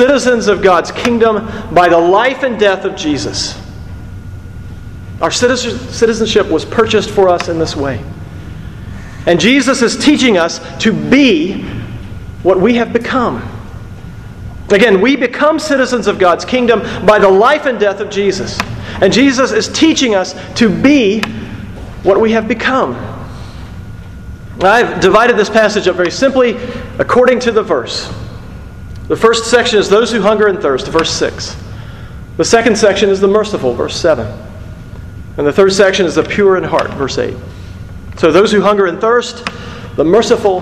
citizens of God's kingdom by the life and death of Jesus. Our citizenship was purchased for us in this way. And Jesus is teaching us to be what we have become. Again, we become citizens of God's kingdom by the life and death of Jesus. And Jesus is teaching us to be what we have become. I've divided this passage up very simply according to the verse. The first section is those who hunger and thirst, verse 6. The second section is the merciful, verse 7. And the third section is the pure in heart, verse 8. So those who hunger and thirst, the merciful,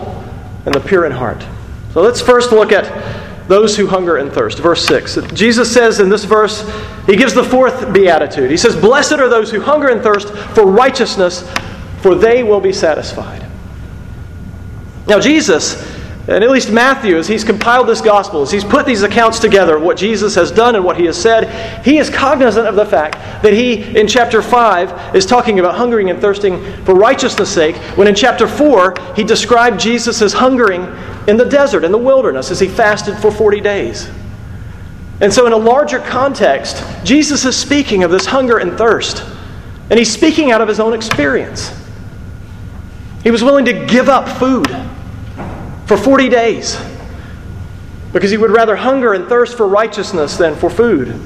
and the pure in heart. So let's first look at those who hunger and thirst. Verse 6. Jesus says in this verse, he gives the fourth beatitude. He says, Blessed are those who hunger and thirst for righteousness, for they will be satisfied. Now, Jesus and at least Matthew, as he's compiled this gospel, as he's put these accounts together, what Jesus has done and what he has said, he is cognizant of the fact that he, in chapter 5, is talking about hungering and thirsting for righteousness' sake, when in chapter 4, he described Jesus as hungering in the desert, in the wilderness, as he fasted for 40 days. And so, in a larger context, Jesus is speaking of this hunger and thirst. And he's speaking out of his own experience. He was willing to give up food for 40 days because he would rather hunger and thirst for righteousness than for food.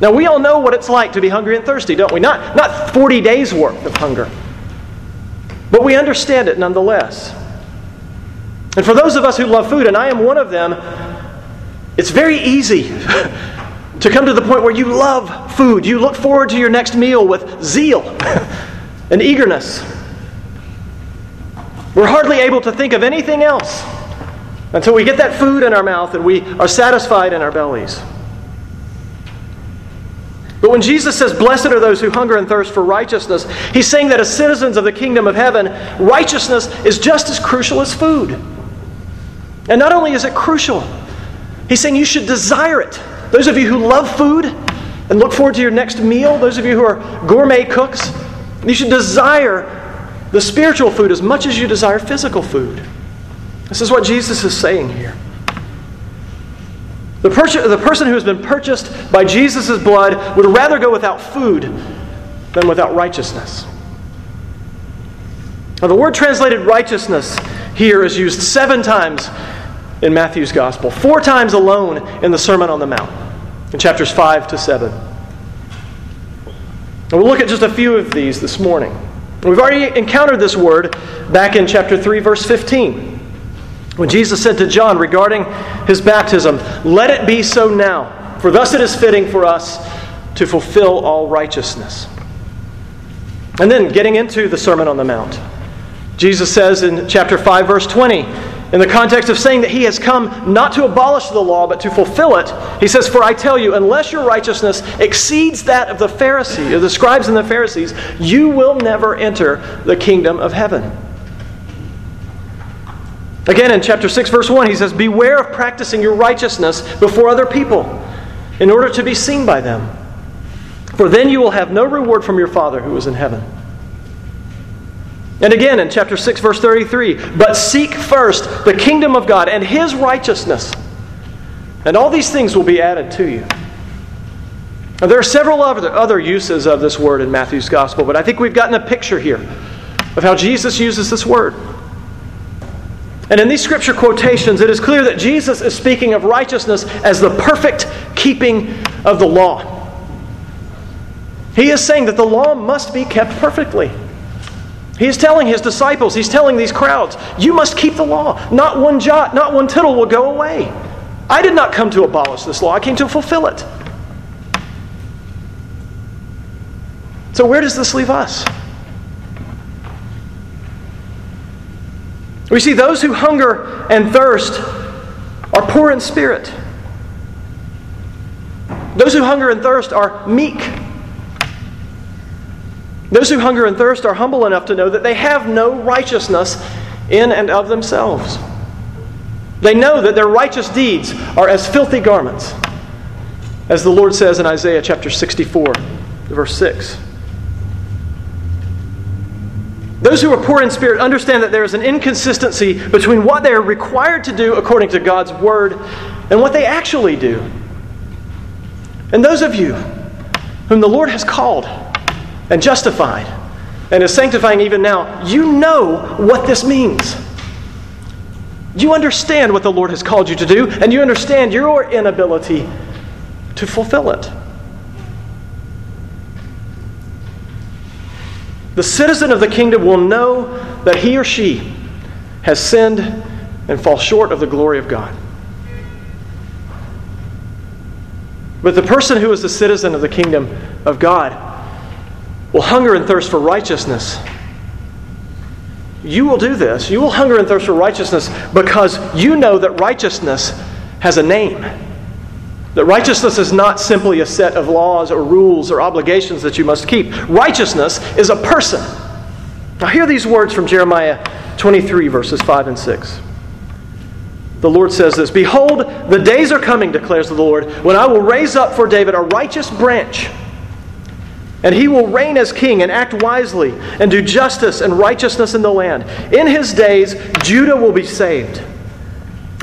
Now, we all know what it's like to be hungry and thirsty, don't we? Not, not 40 days' worth of hunger, but we understand it nonetheless. And for those of us who love food, and I am one of them, it's very easy to come to the point where you love food. You look forward to your next meal with zeal and eagerness. We're hardly able to think of anything else until we get that food in our mouth and we are satisfied in our bellies. But when Jesus says, Blessed are those who hunger and thirst for righteousness, he's saying that as citizens of the kingdom of heaven, righteousness is just as crucial as food. And not only is it crucial, he's saying you should desire it. Those of you who love food and look forward to your next meal, those of you who are gourmet cooks, you should desire the spiritual food as much as you desire physical food. This is what Jesus is saying here. The, per- the person who has been purchased by Jesus' blood would rather go without food than without righteousness. Now, the word translated righteousness here is used seven times in Matthew's Gospel, four times alone in the Sermon on the Mount, in chapters 5 to 7. And we'll look at just a few of these this morning. We've already encountered this word back in chapter 3, verse 15. When Jesus said to John regarding his baptism, Let it be so now, for thus it is fitting for us to fulfill all righteousness. And then getting into the Sermon on the Mount, Jesus says in chapter 5, verse 20, in the context of saying that he has come not to abolish the law, but to fulfill it, he says, For I tell you, unless your righteousness exceeds that of the Pharisees, or the scribes and the Pharisees, you will never enter the kingdom of heaven. Again, in chapter 6, verse 1, he says, Beware of practicing your righteousness before other people, in order to be seen by them. For then you will have no reward from your Father who is in heaven. And again in chapter 6, verse 33 But seek first the kingdom of God and his righteousness, and all these things will be added to you. Now, there are several other, other uses of this word in Matthew's gospel, but I think we've gotten a picture here of how Jesus uses this word. And in these scripture quotations, it is clear that Jesus is speaking of righteousness as the perfect keeping of the law. He is saying that the law must be kept perfectly. He's telling his disciples, he's telling these crowds, you must keep the law. Not one jot, not one tittle will go away. I did not come to abolish this law, I came to fulfill it. So, where does this leave us? We see those who hunger and thirst are poor in spirit. Those who hunger and thirst are meek. Those who hunger and thirst are humble enough to know that they have no righteousness in and of themselves. They know that their righteous deeds are as filthy garments, as the Lord says in Isaiah chapter 64, verse 6. Those who are poor in spirit understand that there is an inconsistency between what they are required to do according to God's word and what they actually do. And those of you whom the Lord has called and justified and is sanctifying even now, you know what this means. You understand what the Lord has called you to do, and you understand your inability to fulfill it. The citizen of the kingdom will know that he or she has sinned and falls short of the glory of God. But the person who is the citizen of the kingdom of God will hunger and thirst for righteousness. You will do this. You will hunger and thirst for righteousness because you know that righteousness has a name. That righteousness is not simply a set of laws or rules or obligations that you must keep. Righteousness is a person. Now, hear these words from Jeremiah 23, verses 5 and 6. The Lord says this Behold, the days are coming, declares the Lord, when I will raise up for David a righteous branch. And he will reign as king and act wisely and do justice and righteousness in the land. In his days, Judah will be saved,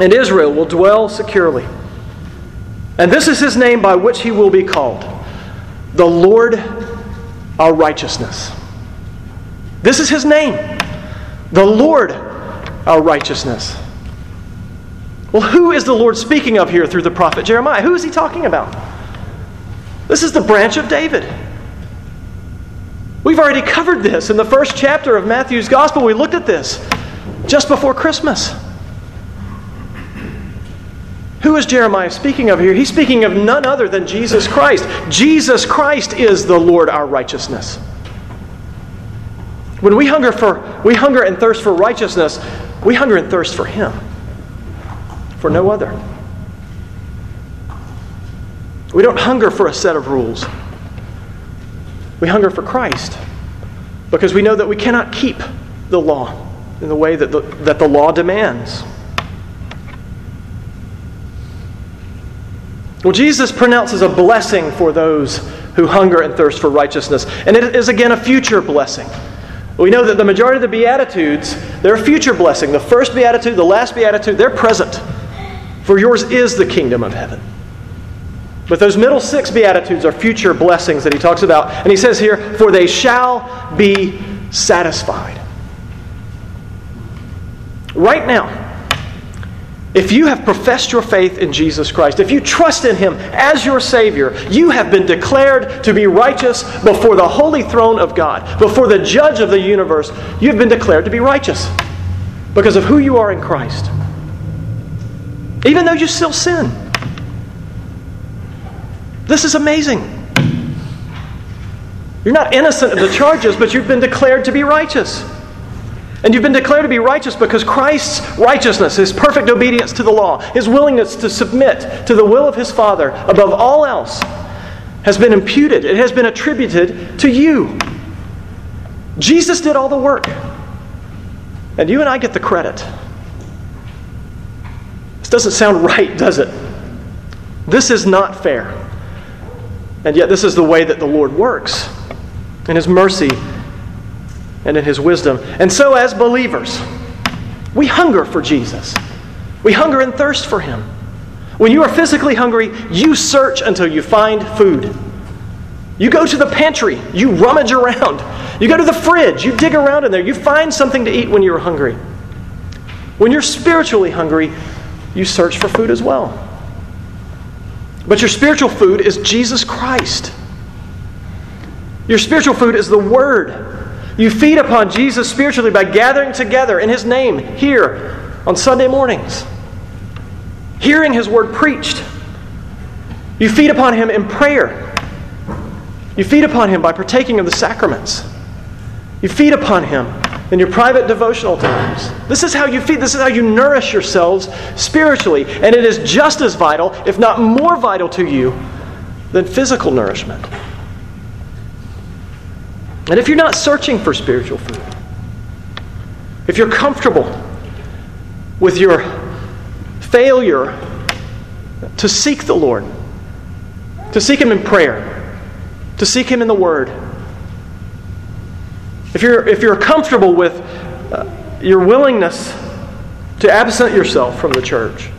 and Israel will dwell securely. And this is his name by which he will be called the Lord our righteousness. This is his name, the Lord our righteousness. Well, who is the Lord speaking of here through the prophet Jeremiah? Who is he talking about? This is the branch of David. We've already covered this in the first chapter of Matthew's Gospel. We looked at this just before Christmas. Who is Jeremiah speaking of here? He's speaking of none other than Jesus Christ. Jesus Christ is the Lord our righteousness. When we hunger for we hunger and thirst for righteousness, we hunger and thirst for him. For no other. We don't hunger for a set of rules. We hunger for Christ because we know that we cannot keep the law in the way that the, that the law demands. Well, Jesus pronounces a blessing for those who hunger and thirst for righteousness. And it is again a future blessing. We know that the majority of the Beatitudes, they're a future blessing. The first Beatitude, the last Beatitude, they're present. For yours is the kingdom of heaven. But those middle six Beatitudes are future blessings that he talks about. And he says here, For they shall be satisfied. Right now, if you have professed your faith in Jesus Christ, if you trust in Him as your Savior, you have been declared to be righteous before the holy throne of God, before the judge of the universe. You've been declared to be righteous because of who you are in Christ. Even though you still sin. This is amazing. You're not innocent of the charges, but you've been declared to be righteous. And you've been declared to be righteous because Christ's righteousness, his perfect obedience to the law, his willingness to submit to the will of his Father above all else, has been imputed. It has been attributed to you. Jesus did all the work. And you and I get the credit. This doesn't sound right, does it? This is not fair. And yet, this is the way that the Lord works in His mercy and in His wisdom. And so, as believers, we hunger for Jesus. We hunger and thirst for Him. When you are physically hungry, you search until you find food. You go to the pantry, you rummage around. You go to the fridge, you dig around in there, you find something to eat when you're hungry. When you're spiritually hungry, you search for food as well. But your spiritual food is Jesus Christ. Your spiritual food is the Word. You feed upon Jesus spiritually by gathering together in His name here on Sunday mornings, hearing His word preached. You feed upon Him in prayer. You feed upon Him by partaking of the sacraments. You feed upon Him in your private devotional times. This is how you feed, this is how you nourish yourselves spiritually. And it is just as vital, if not more vital to you, than physical nourishment. And if you're not searching for spiritual food, if you're comfortable with your failure to seek the Lord, to seek Him in prayer, to seek Him in the Word, if you're, if you're comfortable with uh, your willingness to absent yourself from the church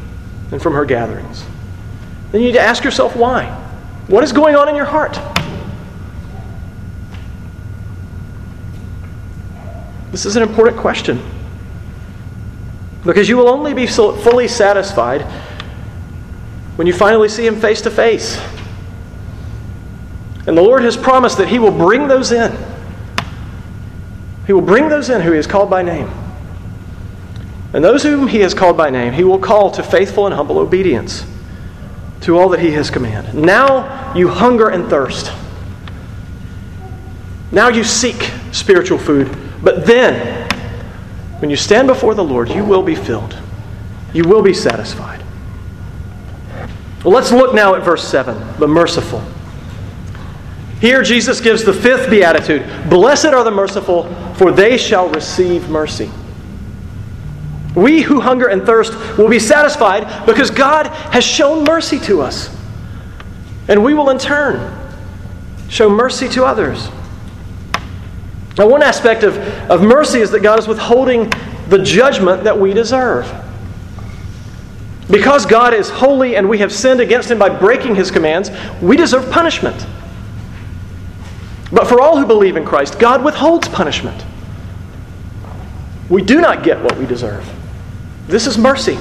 and from her gatherings. Then you need to ask yourself why. What is going on in your heart? This is an important question. Because you will only be fully satisfied when you finally see Him face to face. And the Lord has promised that He will bring those in. He will bring those in who He has called by name. And those whom He has called by name, He will call to faithful and humble obedience to all that He has commanded. Now you hunger and thirst. Now you seek spiritual food. But then, when you stand before the Lord, you will be filled. You will be satisfied. Well, let's look now at verse 7 the merciful. Here, Jesus gives the fifth beatitude Blessed are the merciful, for they shall receive mercy. We who hunger and thirst will be satisfied because God has shown mercy to us. And we will in turn show mercy to others. Now, one aspect of, of mercy is that God is withholding the judgment that we deserve. Because God is holy and we have sinned against Him by breaking His commands, we deserve punishment. But for all who believe in Christ, God withholds punishment. We do not get what we deserve. This is mercy.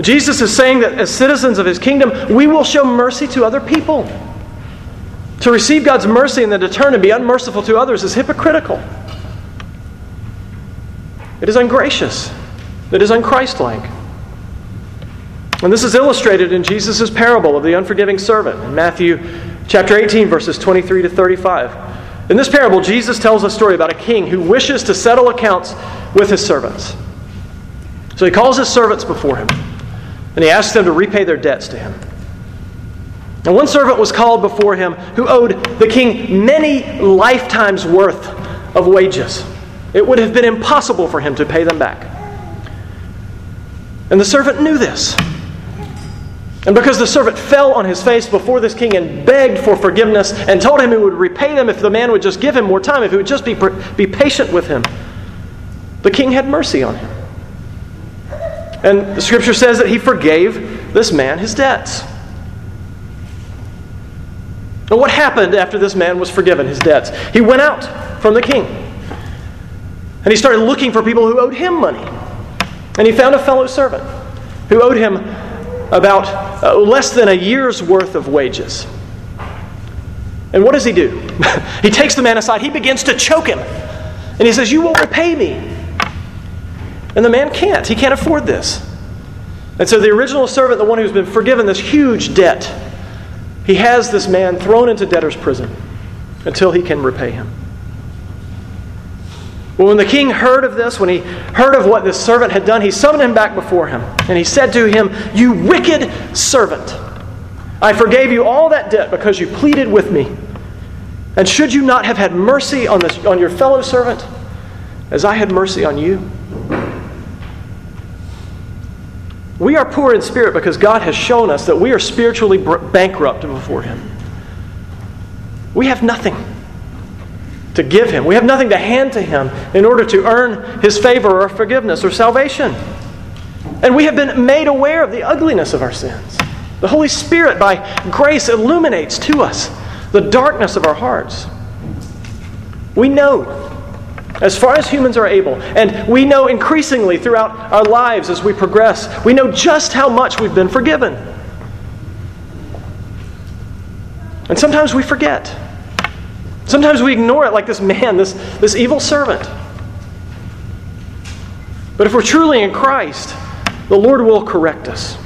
Jesus is saying that as citizens of his kingdom, we will show mercy to other people. To receive God's mercy and then to turn and be unmerciful to others is hypocritical. It is ungracious. It is unchristlike. And this is illustrated in Jesus' parable of the unforgiving servant in Matthew chapter 18, verses 23 to 35. In this parable, Jesus tells a story about a king who wishes to settle accounts with his servants. So he calls his servants before him, and he asks them to repay their debts to him. And one servant was called before him who owed the king many lifetimes' worth of wages. It would have been impossible for him to pay them back. And the servant knew this. And because the servant fell on his face before this king and begged for forgiveness and told him he would repay them if the man would just give him more time, if he would just be, be patient with him, the king had mercy on him. And the scripture says that he forgave this man his debts. And what happened after this man was forgiven his debts? He went out from the king. And he started looking for people who owed him money. And he found a fellow servant who owed him about uh, less than a year's worth of wages. And what does he do? he takes the man aside, he begins to choke him. And he says, You will repay me. And the man can't. He can't afford this. And so the original servant, the one who's been forgiven this huge debt, he has this man thrown into debtor's prison until he can repay him. Well, when the king heard of this, when he heard of what this servant had done, he summoned him back before him. And he said to him, You wicked servant, I forgave you all that debt because you pleaded with me. And should you not have had mercy on, this, on your fellow servant as I had mercy on you? We are poor in spirit because God has shown us that we are spiritually bankrupt before Him. We have nothing to give him. We have nothing to hand to him in order to earn his favor or forgiveness or salvation. And we have been made aware of the ugliness of our sins. The Holy Spirit, by grace, illuminates to us the darkness of our hearts. We know, as far as humans are able, and we know increasingly throughout our lives as we progress, we know just how much we've been forgiven. And sometimes we forget. Sometimes we ignore it like this man, this, this evil servant. But if we're truly in Christ, the Lord will correct us.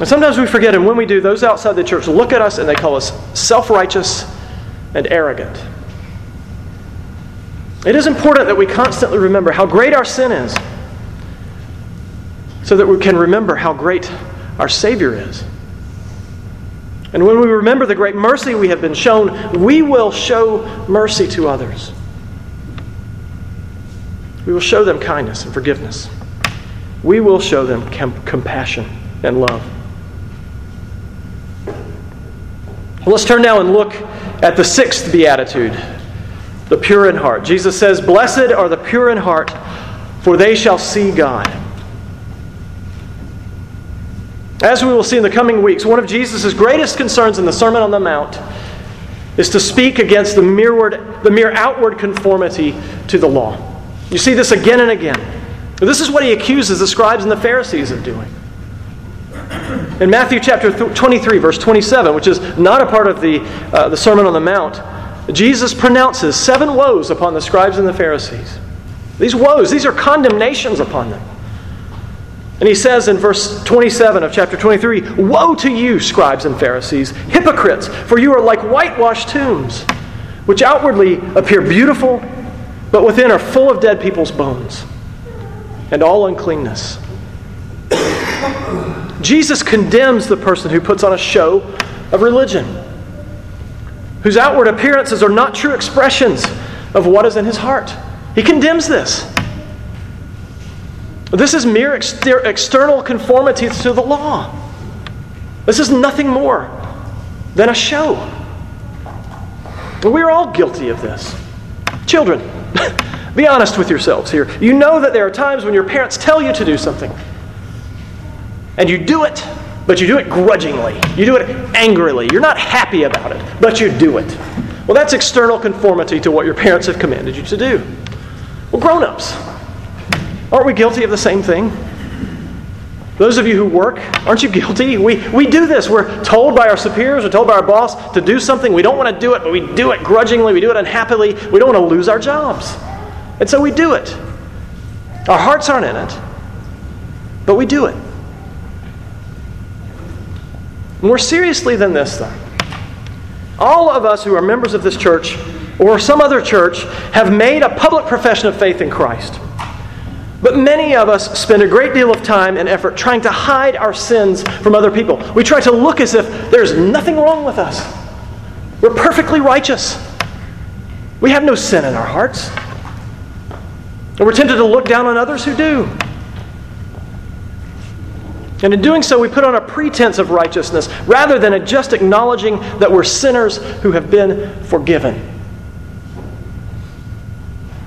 And sometimes we forget, and when we do, those outside the church look at us and they call us self righteous and arrogant. It is important that we constantly remember how great our sin is so that we can remember how great our Savior is. And when we remember the great mercy we have been shown, we will show mercy to others. We will show them kindness and forgiveness. We will show them com- compassion and love. Well, let's turn now and look at the sixth beatitude the pure in heart. Jesus says, Blessed are the pure in heart, for they shall see God. As we will see in the coming weeks, one of Jesus' greatest concerns in the Sermon on the Mount is to speak against the mere, the mere outward conformity to the law. You see this again and again. This is what he accuses the scribes and the Pharisees of doing. In Matthew chapter 23, verse 27, which is not a part of the, uh, the Sermon on the Mount, Jesus pronounces seven woes upon the scribes and the Pharisees. These woes, these are condemnations upon them. And he says in verse 27 of chapter 23 Woe to you, scribes and Pharisees, hypocrites, for you are like whitewashed tombs, which outwardly appear beautiful, but within are full of dead people's bones and all uncleanness. Jesus condemns the person who puts on a show of religion, whose outward appearances are not true expressions of what is in his heart. He condemns this. This is mere exter- external conformity to the law. This is nothing more than a show. We're all guilty of this. Children, be honest with yourselves here. You know that there are times when your parents tell you to do something, and you do it, but you do it grudgingly. You do it angrily. You're not happy about it, but you do it. Well, that's external conformity to what your parents have commanded you to do. Well, grown ups, aren't we guilty of the same thing? Those of you who work, aren't you guilty? We, we do this. We're told by our superiors, we're told by our boss to do something. We don't want to do it, but we do it grudgingly, we do it unhappily. We don't want to lose our jobs. And so we do it. Our hearts aren't in it, but we do it. More seriously than this, though, all of us who are members of this church or some other church have made a public profession of faith in Christ. But many of us spend a great deal of time and effort trying to hide our sins from other people. We try to look as if there's nothing wrong with us. We're perfectly righteous. We have no sin in our hearts. And we're tempted to look down on others who do. And in doing so, we put on a pretense of righteousness rather than just acknowledging that we're sinners who have been forgiven.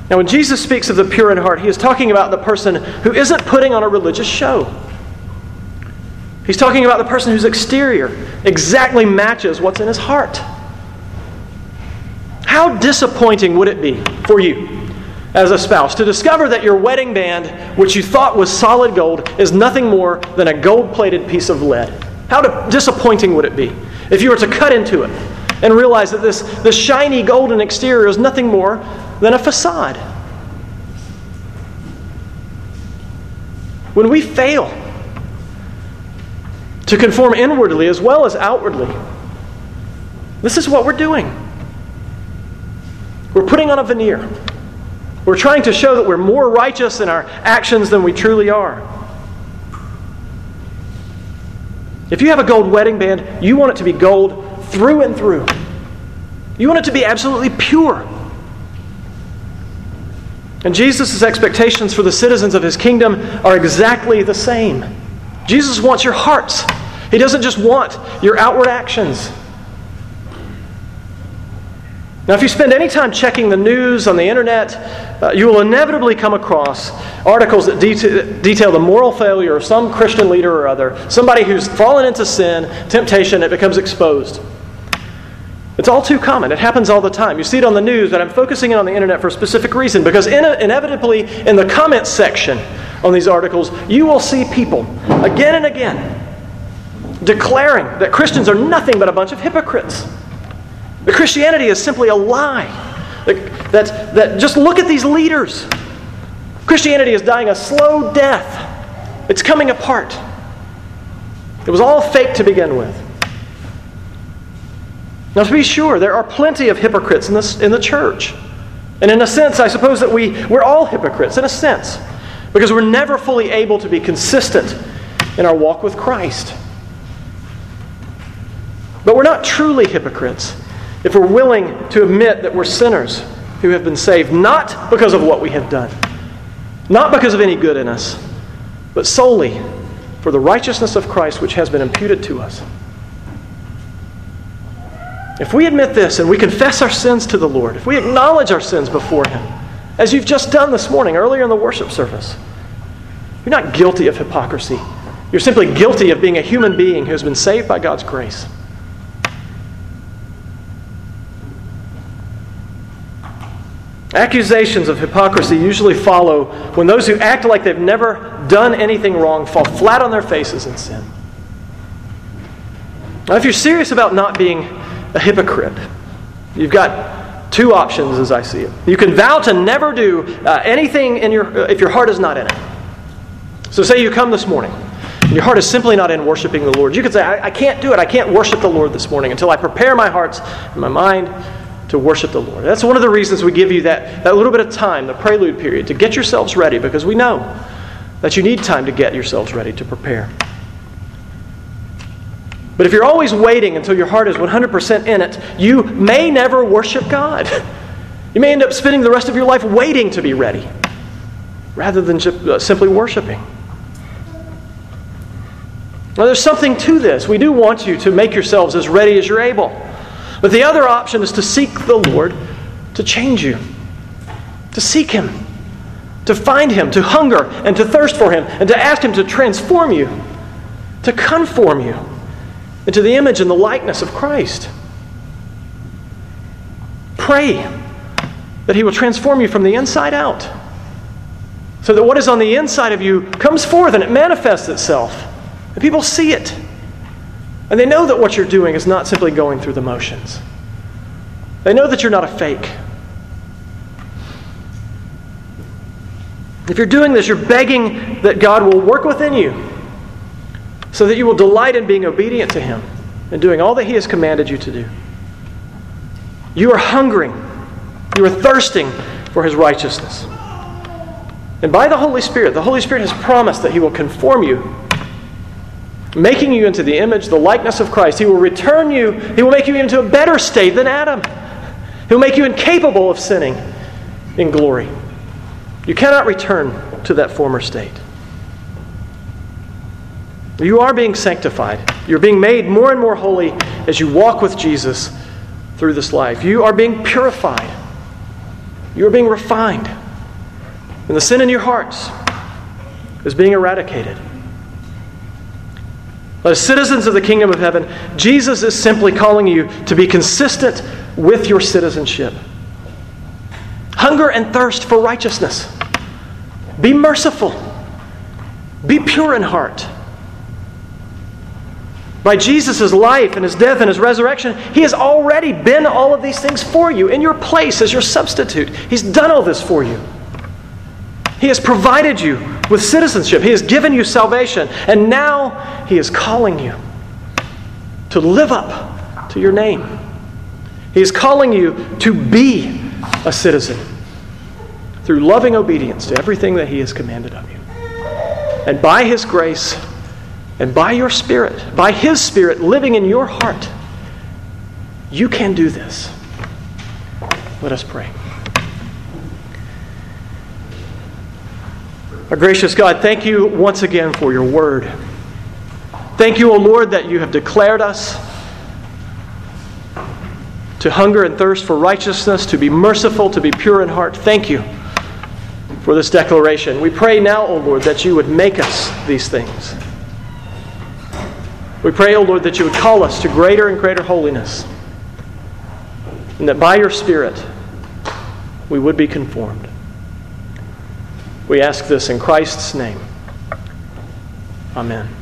Now, when Jesus speaks of the pure in heart, he is talking about the person who isn't putting on a religious show. He's talking about the person whose exterior exactly matches what's in his heart. How disappointing would it be for you as a spouse to discover that your wedding band, which you thought was solid gold, is nothing more than a gold plated piece of lead? How disappointing would it be if you were to cut into it and realize that this, this shiny golden exterior is nothing more than a facade? When we fail to conform inwardly as well as outwardly, this is what we're doing. We're putting on a veneer. We're trying to show that we're more righteous in our actions than we truly are. If you have a gold wedding band, you want it to be gold through and through. You want it to be absolutely pure. And Jesus' expectations for the citizens of his kingdom are exactly the same. Jesus wants your hearts, he doesn't just want your outward actions. Now, if you spend any time checking the news on the internet, uh, you will inevitably come across articles that detail, detail the moral failure of some Christian leader or other, somebody who's fallen into sin, temptation, it becomes exposed. It's all too common. It happens all the time. You see it on the news, but I'm focusing in on the internet for a specific reason because in a, inevitably in the comments section on these articles, you will see people again and again declaring that Christians are nothing but a bunch of hypocrites. That Christianity is simply a lie. That, that, that just look at these leaders. Christianity is dying a slow death, it's coming apart. It was all fake to begin with. Now, to be sure, there are plenty of hypocrites in, this, in the church. And in a sense, I suppose that we, we're all hypocrites, in a sense, because we're never fully able to be consistent in our walk with Christ. But we're not truly hypocrites if we're willing to admit that we're sinners who have been saved, not because of what we have done, not because of any good in us, but solely for the righteousness of Christ which has been imputed to us. If we admit this and we confess our sins to the Lord, if we acknowledge our sins before Him, as you've just done this morning, earlier in the worship service. You're not guilty of hypocrisy. You're simply guilty of being a human being who has been saved by God's grace. Accusations of hypocrisy usually follow when those who act like they've never done anything wrong fall flat on their faces in sin. Now, if you're serious about not being a hypocrite, you've got two options as I see it. You can vow to never do uh, anything in your, if your heart is not in it. So, say you come this morning and your heart is simply not in worshiping the Lord. You could say, I, I can't do it. I can't worship the Lord this morning until I prepare my heart and my mind to worship the Lord. That's one of the reasons we give you that, that little bit of time, the prelude period, to get yourselves ready, because we know that you need time to get yourselves ready to prepare. But if you're always waiting until your heart is 100% in it, you may never worship God. You may end up spending the rest of your life waiting to be ready rather than uh, simply worshiping. Now, there's something to this. We do want you to make yourselves as ready as you're able. But the other option is to seek the Lord to change you, to seek Him, to find Him, to hunger and to thirst for Him, and to ask Him to transform you, to conform you into the image and the likeness of Christ. Pray that He will transform you from the inside out, so that what is on the inside of you comes forth and it manifests itself, and people see it. And they know that what you're doing is not simply going through the motions. They know that you're not a fake. If you're doing this, you're begging that God will work within you so that you will delight in being obedient to Him and doing all that He has commanded you to do. You are hungering, you are thirsting for His righteousness. And by the Holy Spirit, the Holy Spirit has promised that He will conform you making you into the image, the likeness of Christ. He will return you, He will make you into a better state than Adam. He'll make you incapable of sinning in glory. You cannot return to that former state. You are being sanctified. You're being made more and more holy as you walk with Jesus through this life. You are being purified. You are being refined. And the sin in your hearts is being eradicated. As citizens of the kingdom of heaven, Jesus is simply calling you to be consistent with your citizenship. Hunger and thirst for righteousness. Be merciful. Be pure in heart. By Jesus' life and his death and his resurrection, he has already been all of these things for you in your place as your substitute. He's done all this for you. He has provided you with citizenship. He has given you salvation. And now He is calling you to live up to your name. He is calling you to be a citizen through loving obedience to everything that He has commanded of you. And by His grace and by your Spirit, by His Spirit living in your heart, you can do this. Let us pray. Our gracious God, thank you once again for your word. Thank you, O Lord, that you have declared us to hunger and thirst for righteousness, to be merciful, to be pure in heart. Thank you for this declaration. We pray now, O Lord, that you would make us these things. We pray, O Lord, that you would call us to greater and greater holiness, and that by your Spirit we would be conformed. We ask this in Christ's name. Amen.